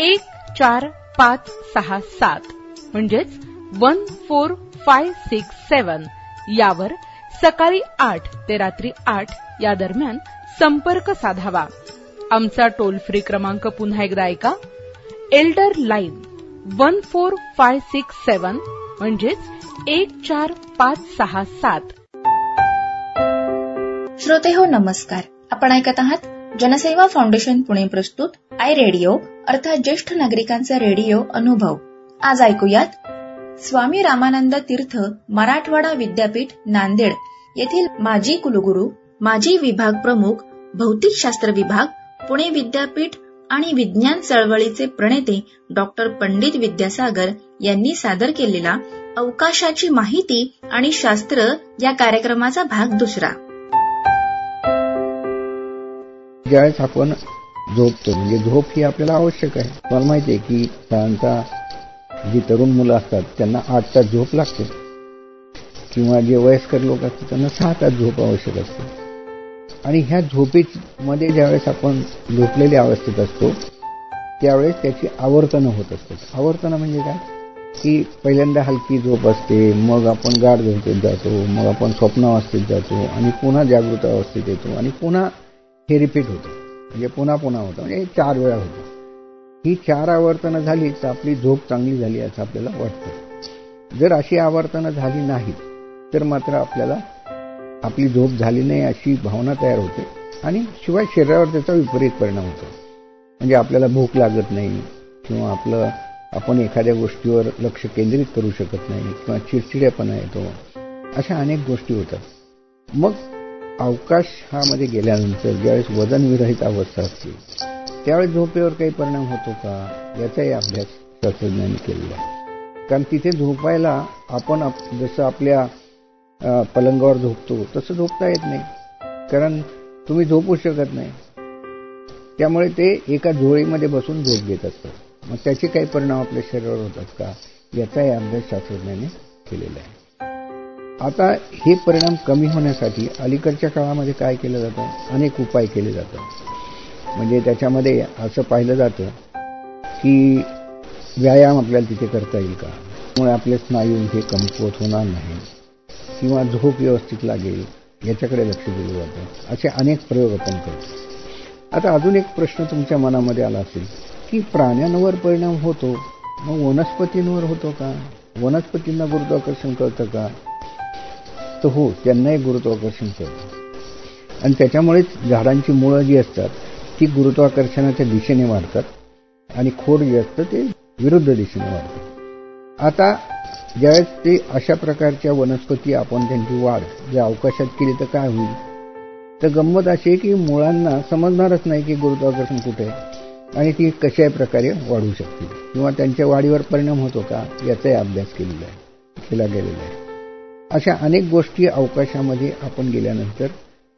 एक चार पाच सहा सात म्हणजेच one four five six seven यावर सकाळी आठ ते रात्री आठ या दरम्यान संपर्क साधावा. आमचा टोल फ्री क्रमांक पुन्हा एकदा ऐका. Elder line one four five six seven म्हणजेच एक चार पाच सहा सात. श्रोते हो नमस्कार. आपण ऐकत आहात जनसेवा फाउंडेशन पुणे प्रस्तुत आय रेडिओ अर्थात ज्येष्ठ नागरिकांचा रेडिओ अनुभव. आज ऐकूयात स्वामी रामानंद तीर्थ मराठवाडा विद्यापीठ नांदेड येथील माजी कुलगुरू माजी विभाग प्रमुख भौतिकशास्त्र विभाग पुणे विद्यापीठ आणि विज्ञान चळवळीचे प्रणेते डॉक्टर पंडित विद्यासागर यांनी सादर केलेला अवकाशाची माहिती आणि शास्त्र या कार्यक्रमाचा भाग दुसरा. ज्यावेळेस आपण झोपतो म्हणजे झोप ही आपल्याला आवश्यक आहे. मला माहिती आहे की साधारणतः जी तरुण मुलं असतात त्यांना आठ तास झोप लागते. किंवा जे वयस्कर लोक असतात त्यांना सहा तास झोप आवश्यक असते. आणि ह्या झोपेमध्ये ज्यावेळेस आपण झोपलेल्या अवस्थेत असतो त्यावेळेस त्याची आवर्तनं होत असतात आवर्तनं म्हणजे काय? की पहिल्यांदा हलकी झोप असते मग आपण गाढ झोपेत जातो मग आपण स्वप्नावस्थेत जातो आणि पुन्हा जागृत अवस्थेत येतो आणि पुन्हा हे रिपीट होतं. म्हणजे पुन्हा पुन्हा होतं. म्हणजे चार वेळा होतं. ही चार आवर्तनं झाली तर आपली झोप चांगली झाली असं आपल्याला वाटतं. जर अशी आवर्तनं झाली नाही तर मात्र आपल्याला आपली झोप झाली नाही अशी भावना तयार होते. आणि शिवाय शरीरावर त्याचा विपरीत परिणाम होतो. म्हणजे आपल्याला भूक लागत नाही किंवा आपलं आपण एखाद्या गोष्टीवर लक्ष केंद्रित करू शकत नाही किंवा चिडचिडेपणा येतो. अशा अनेक गोष्टी होतात. मग अवकाश हामध्ये गेल्यानंतर ज्यावेळेस वजन विरहित अवस्था असते त्यावेळेस झोपेवर काही परिणाम होतो का? याचाही अभ्यास शास्त्रज्ञांनी केलेला आहे. कारण तिथे झोपायला आपण जसं आपल्या पलंगावर झोपतो तसं झोपता येत नाही. कारण तुम्ही झोपू शकत नाही. त्यामुळे ते एका झोळीमध्ये बसून झोप घेत असतात. मग त्याचे काही परिणाम आपल्या शरीरावर होतात का? याचाही अभ्यास शास्त्रज्ञांनी केलेला आहे. आता हे परिणाम कमी होण्यासाठी अलीकडच्या काळामध्ये काय केलं जातं? अनेक उपाय केले जातात. म्हणजे त्याच्यामध्ये असं पाहिलं जातं की व्यायाम आपल्याला तिथे करता येईल का? त्यामुळे आपले स्नायू हे कमकुवत होणार नाही. किंवा झोप व्यवस्थित लागेल याच्याकडे लक्ष दिलं जातं. असे अनेक प्रयोग आपण करतो. आता अजून एक प्रश्न तुमच्या मनामध्ये आला असेल की प्राण्यांवर परिणाम होतो. मग वनस्पतींवर होतो का? वनस्पतींना गुरुत्वाकर्षण कळतं का? तर हो त्यांनाही गुरुत्वाकर्षण करतो आणि त्याच्यामुळेच झाडांची मुळं जी असतात ती गुरुत्वाकर्षणाच्या दिशेने वाढतात आणि खोड जे असतं ते विरुद्ध दिशेने वाढतात आता ज्यावेळेस ते अशा प्रकारच्या वनस्पती आपण त्यांची वाढ जर अवकाशात केली तर काय होईल? तर गंमत अशी आहे की मुळांना समजणारच नाही की गुरुत्वाकर्षण कुठे आहे आणि ती कशाही प्रकारे वाढू शकते. किंवा त्यांच्या वाढीवर परिणाम होतो का? याचाही अभ्यास केलेला आहे केला गेलेला आहे. अशा अनेक गोष्टी अवकाशामध्ये आपण गेल्यानंतर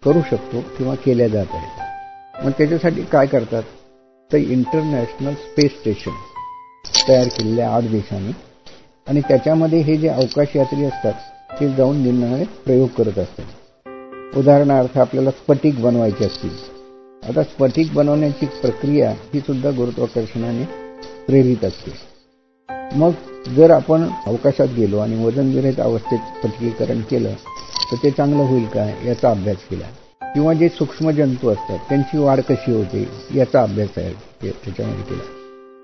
करू शकतो किंवा केल्या जात आहेत. मग त्याच्यासाठी काय करतात? तर इंटरनॅशनल स्पेस स्टेशन तयार केलेल्या आठ देशांनी आणि त्याच्यामध्ये हे जे अवकाश यात्री असतात ते जाऊन निर्णय प्रयोग करत असतात. उदाहरणार्थ आपल्याला स्फटिक बनवायचे असतील. आता स्फटिक बनवण्याची प्रक्रिया ही सुद्धा गुरुत्वाकर्षणाने प्रेरित असते. मग जर आपण अवकाशात गेलो आणि वजन विरहित अवस्थेत पृथ्वीकरण केलं तर ते चांगलं होईल का? याचा अभ्यास केला. किंवा जे सूक्ष्म जंतू असतात त्यांची वाढ कशी होते याचा अभ्यास आहे त्याच्यामध्ये केला.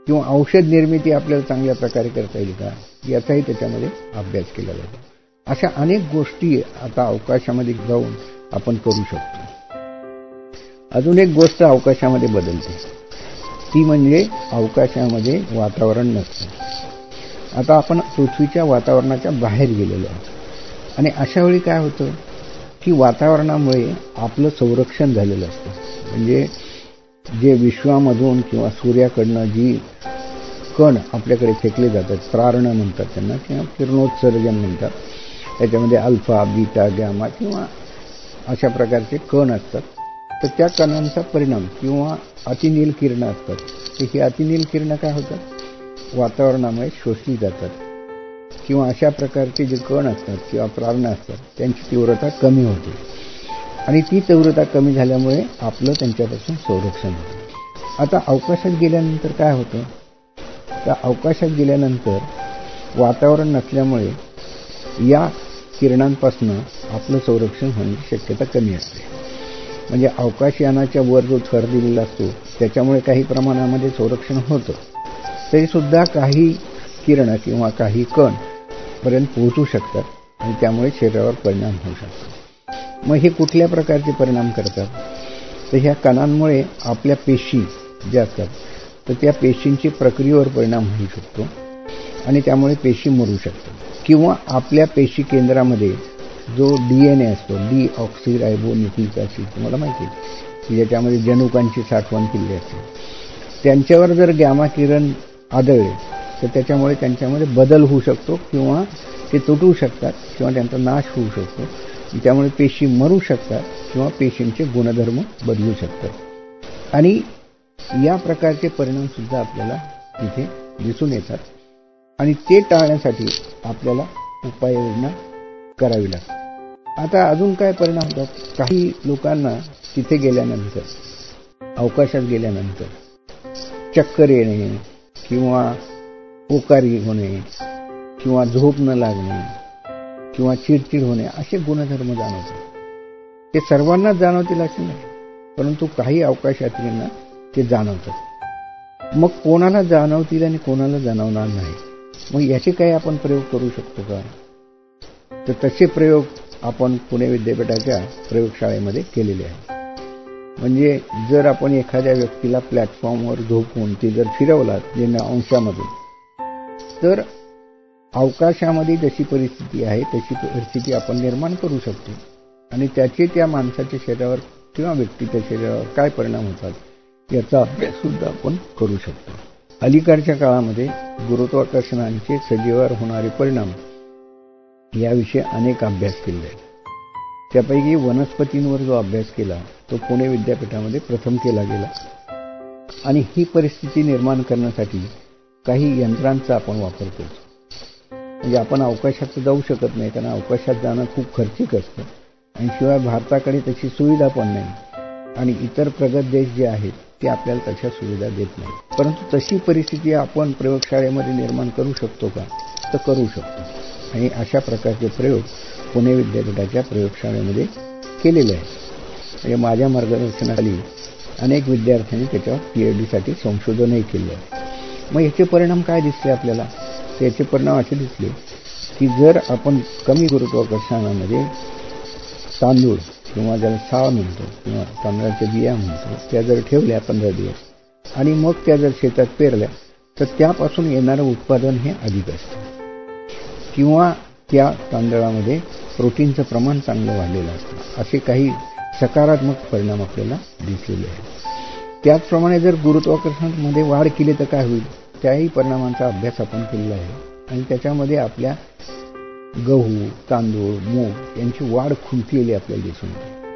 किंवा औषध निर्मिती आपल्याला चांगल्या प्रकारे करता येईल का याचाही त्याच्यामध्ये अभ्यास केला जातो. अशा अनेक गोष्टी आता अवकाशामध्ये जाऊन आपण करू शकतो. अजून एक गोष्ट अवकाशामध्ये बदलते. ती म्हणजे अवकाशामध्ये वातावरण नसतं. आता आपण पृथ्वीच्या वातावरणाच्या बाहेर गेलेलो आहोत. आणि अशा वेळी काय होतं? की वातावरणामुळे आपलं संरक्षण झालेलं असतं. म्हणजे जे विश्वामधून किंवा सूर्याकडनं जी कण आपल्याकडे फेकले जातात प्रारण म्हणतात त्यांना किंवा किरणोत्सर्जन म्हणतात. त्याच्यामध्ये अल्फा बीटा गॅमा किंवा अशा प्रकारचे कण असतात. तर त्या कणांचा परिणाम किंवा अतिनील किरणं असतात. तर ही अतिनील किरणं काय होतात? वातावरणामुळे शोषली जातात. किंवा अशा प्रकारचे जे कण असतात किंवा प्रारणं असतात त्यांची तीव्रता कमी होते. आणि ती तीव्रता कमी झाल्यामुळे आपलं त्यांच्यापासून संरक्षण होतं. आता अवकाशात गेल्यानंतर काय होतं? तर अवकाशात गेल्यानंतर वातावरण नसल्यामुळे या किरणांपासून आपलं संरक्षण होण्याची शक्यता कमी असते. म्हणजे अवकाशयानाच्या वर जो थर दिलेला असतो त्याच्यामुळे काही प्रमाणामध्ये संरक्षण होतं. तरी सुद्धा काही किरण किंवा काही कण पर्यंत पोहोचू शकतात आणि त्यामुळे शरीरावर परिणाम होऊ शकतो. मग हे कुठल्या प्रकारचे परिणाम करतात? तर ह्या कणांमुळे आपल्या पेशी ज्या असतात तर त्या पेशींची प्रक्रियेवर परिणाम होऊ शकतो आणि त्यामुळे पेशी मरू शकतात. किंवा आपल्या पेशी केंद्रामध्ये जो डी एन ए असतो डी ऑक्सी रायबो न्यूक्लिक ऍसिड तुम्हाला माहिती आहे की ज्याच्यामध्ये जनुकांची साठवण केली असते त्यांच्यावर जर गॅमा किरण आदळले. तर त्याच्यामुळे त्यांच्यामध्ये बदल होऊ शकतो किंवा ते तुटू शकतात किंवा त्यांचा नाश होऊ शकतो. त्यामुळे पेशी मरू शकतात किंवा पेशींचे गुणधर्म बदलू शकतात. आणि या प्रकारचे परिणाम सुद्धा आपल्याला तिथे दिसून येतात. आणि ते टाळण्यासाठी आपल्याला उपाययोजना करावी लागते. आता अजून काय परिणाम होतात? काही लोकांना तिथे गेल्यानंतर अवकाशात गेल्यानंतर चक्कर येणे किंवा पोकारी होणे किंवा झोप न लागणे किंवा चिडचिड होणे असे गुणधर्म जाणवतात. ते सर्वांना जाणवतील असे नाही परंतु काही अवकाशात्रींना ते जाणवतात. मग कोणाला जाणवतील आणि कोणाला जाणवणार नाही? मग याचे काही आपण प्रयोग करू शकतो का? तर तसे प्रयोग आपण पुणे विद्यापीठाच्या प्रयोगशाळेमध्ये केलेले आहेत. म्हणजे जर आपण एखाद्या व्यक्तीला प्लॅटफॉर्मवर झोपून ते जर फिरवलात जे अंशामधून तर अवकाशामध्ये जशी परिस्थिती आहे तशी परिस्थिती आपण निर्माण करू शकतो. आणि त्याचे त्या माणसाच्या शरीरावर किंवा व्यक्तीच्या शरीरावर काय परिणाम होतात याचा अभ्यास सुद्धा आपण करू शकतो. अलीकडच्या काळामध्ये गुरुत्वाकर्षणांचे सजीवावर होणारे परिणाम याविषयी अनेक अभ्यास केले आहेत त्यापैकी वनस्पतींवर जो अभ्यास केला तो पुणे विद्यापीठामध्ये प्रथम केला गेला. आणि ही परिस्थिती निर्माण करण्यासाठी काही यंत्रांचा आपण वापर करतो. म्हणजे आपण अवकाशात जाऊ शकत नाही कारण अवकाशात जाणं खूप खर्चिक असतं. आणि शिवाय भारताकडे तशी सुविधा पण नाही. आणि इतर प्रगत देश जे आहेत ते आपल्याला तशा सुविधा देत नाही परंतु तशी परिस्थिती आपण प्रयोगशाळेमध्ये निर्माण करू शकतो का? तर करू शकतो. आणि अशा प्रकारचे प्रयोग पुणे विद्यापीठाच्या प्रयोगशाळेमध्ये केलेले आहे. म्हणजे माझ्या मार्गदर्शनाखाली अनेक विद्यार्थ्यांनी त्याच्यावर पीएचडीसाठी संशोधनही केलं आहे. मग याचे परिणाम काय दिसले आपल्याला? याचे परिणाम असे दिसले की जर आपण कमी गुरुत्वाकर्षणामध्ये तांदूळ किंवा ज्याला साळ म्हणतो किंवा तांदळाच्या बिया म्हणतो त्या जर ठेवल्या पंधरा दिवस आणि मग त्या जर शेतात पेरल्या तर त्यापासून येणारं उत्पादन हे अधिक असतं. किंवा त्या तांदळामध्ये प्रोटीनचं प्रमाण चांगलं वाढलेलं असतं. असे काही सकारात्मक परिणाम आपल्याला दिसलेले आहेत. त्याचप्रमाणे जर गुरुत्वाकर्षणामध्ये वाढ केली तर काय होईल? त्याही परिणामांचा अभ्यास आपण केलेला आहे. आणि त्याच्यामध्ये आपल्या गहू तांदूळ मूग यांची वाढ खुंटलेली आपल्याला दिसून येते.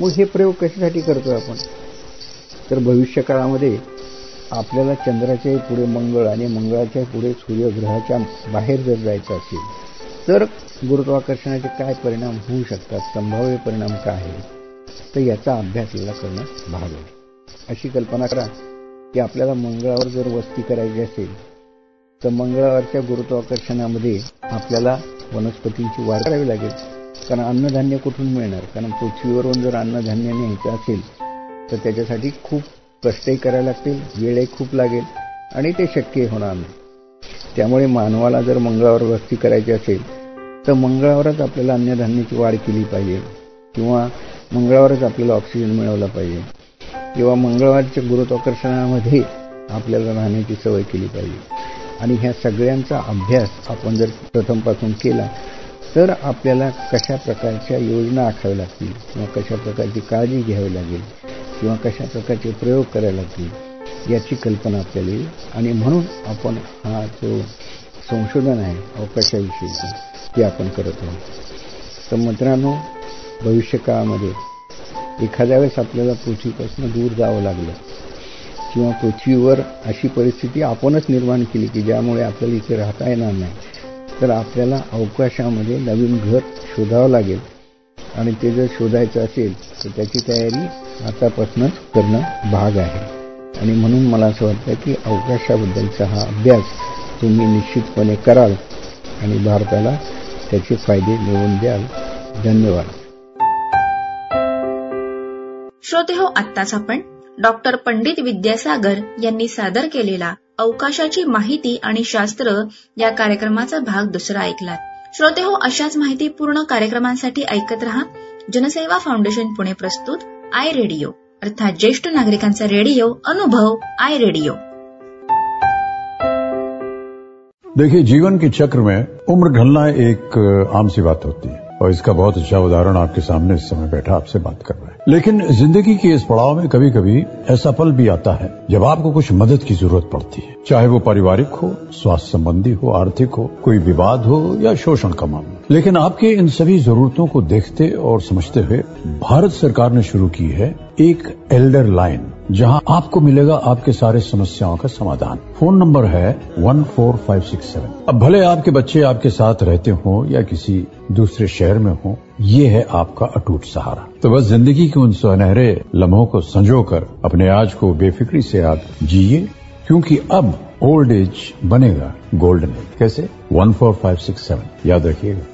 मग हे प्रयोग कशासाठी करतोय आपण? तर भविष्य काळामध्ये आपल्याला चंद्राच्या पुढे मंगळ आणि मंगळाच्या पुढे सूर्यग्रहाच्या बाहेर जर जायचं असेल तर गुरुत्वाकर्षणाचे काय परिणाम होऊ शकतात? संभाव्य परिणाम काय आहेत? तर याचा अभ्यास आपल्याला करणं भाग आहे. अशी कल्पना करा की आपल्याला मंगळावर जर वस्ती करायची असेल तर मंगळावरच्या गुरुत्वाकर्षणामध्ये आपल्याला वनस्पतींची वाढ करावी लागेल. कारण अन्नधान्य कुठून मिळणार? कारण पृथ्वीवरून जर अन्नधान्य न्यायचं असेल तर त्याच्यासाठी खूप कष्टही करायला लागतील वेळही खूप लागेल आणि ते शक्य होणार नाही. त्यामुळे मानवाला जर मंगळावर वस्ती करायची असेल तर मंगळावरच आपल्याला अन्नधान्याची वाढ केली पाहिजे किंवा मंगळावरच आपल्याला ऑक्सिजन मिळवला पाहिजे. किंवा मंगळवारच्या गुरुत्वाकर्षणामध्ये आपल्याला राहण्याची सवय केली पाहिजे. आणि ह्या सगळ्यांचा अभ्यास आपण जर प्रथमपासून केला तर आपल्याला कशा प्रकारच्या योजना आखाव्या लागतील किंवा कशा प्रकारची काळजी घ्यावी लागेल किंवा कशा प्रकारचे प्रयोग करावे लागतील याची कल्पना आपल्याला येईल आणि म्हणून आपण हा जो संशोधन आहे अवकाशाविषयीचं ते आपण करत आहोत. तर मित्रांनो भविष्यकाळामध्ये एखाद्या वेळेस आपल्याला पृथ्वीपासून दूर जावं लागलं किंवा पृथ्वीवर अशी परिस्थिती आपणच निर्माण केली की ज्यामुळे आपल्याला इथे राहता येणार नाही तर आपल्याला अवकाशामध्ये नवीन घर शोधावं लागेल. आणि ते जर शोधायचं असेल तर त्याची तयारी आतापासूनच करणं भाग आहे. आणि म्हणून मला असं वाटतं की अवकाशाबद्दलचा हा अभ्यास तुम्ही निश्चितपणे कराल आणि भारताला त्याचे फायदे मिळवून द्याल. धन्यवाद. श्रोते हो आत्ताच आपण डॉक्टर पंडित विद्यासागर यांनी सादर केलेला अवकाशाची माहिती आणि शास्त्र या कार्यक्रमाचा भाग दुसरा ऐकलात. श्रोते हो अशाच माहितीपूर्ण कार्यक्रमांसाठी ऐकत रहा. जनसेवा फाउंडेशन पुणे प्रस्तुत आय रेडिओ अर्थात ज्येष्ठ नागरिकांचा रेडिओ, अनुभव, आय रेडिओ. देखिए, जीवन के चक्र में उम्र ढलना एक आम सी बात होती है। और इसका बहुत अच्छा उदाहरण आपके सामने इस समय बैठा आपसे बात कर रहा है। लेकिन ज़िंदगी के इस पड़ाव में कभी कभी ऐसा पल भी आता है जब आपको कुछ मदद की ज़रूरत पड़ती है। चाहे वो पारिवारिक हो, स्वास्थ्य संबंधी हो, आर्थिक हो, कोई विवाद हो या शोषण का मामला। लेकिन आपके इन सभी जरूरतों को देखते और समझते हुए भारत सरकार ने शुरू की है एक एल्डर लाइन, जहाँ आपको मिलेगा आपके सारे समस्याओं का समाधान। फ़ोन नंबर है one four five six seven. अब भले आपके बच्चे आपके साथ रहते हो या किसी दूसरे शहर में हो, ये है आपका अटूट सहारा। तो बस ज़िंदगी के उन सुनहरे लम्हों को संजो कर अपने आज को बेफिक्री से आप जिए, क्योंकि अब ओल्ड एज बनेगा गोल्डन एज। कैसे? One four five six seven. याद रखिएगा।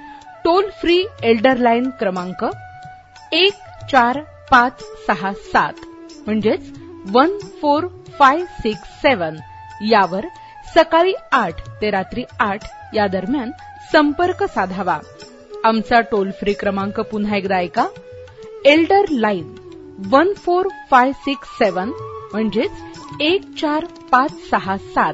टोल फ्री एल्डर लाईन क्रमांक एक चार पाच सहा सात म्हणजेच one four five six seven. यावर सकाळी आठ ते रात्री आठ या दरम्यान संपर्क साधावा. आमचा टोल फ्री क्रमांक पुन्हा एकदा ऐका. Elder line one four five six seven म्हणजेच एक चार पाच सहा सात.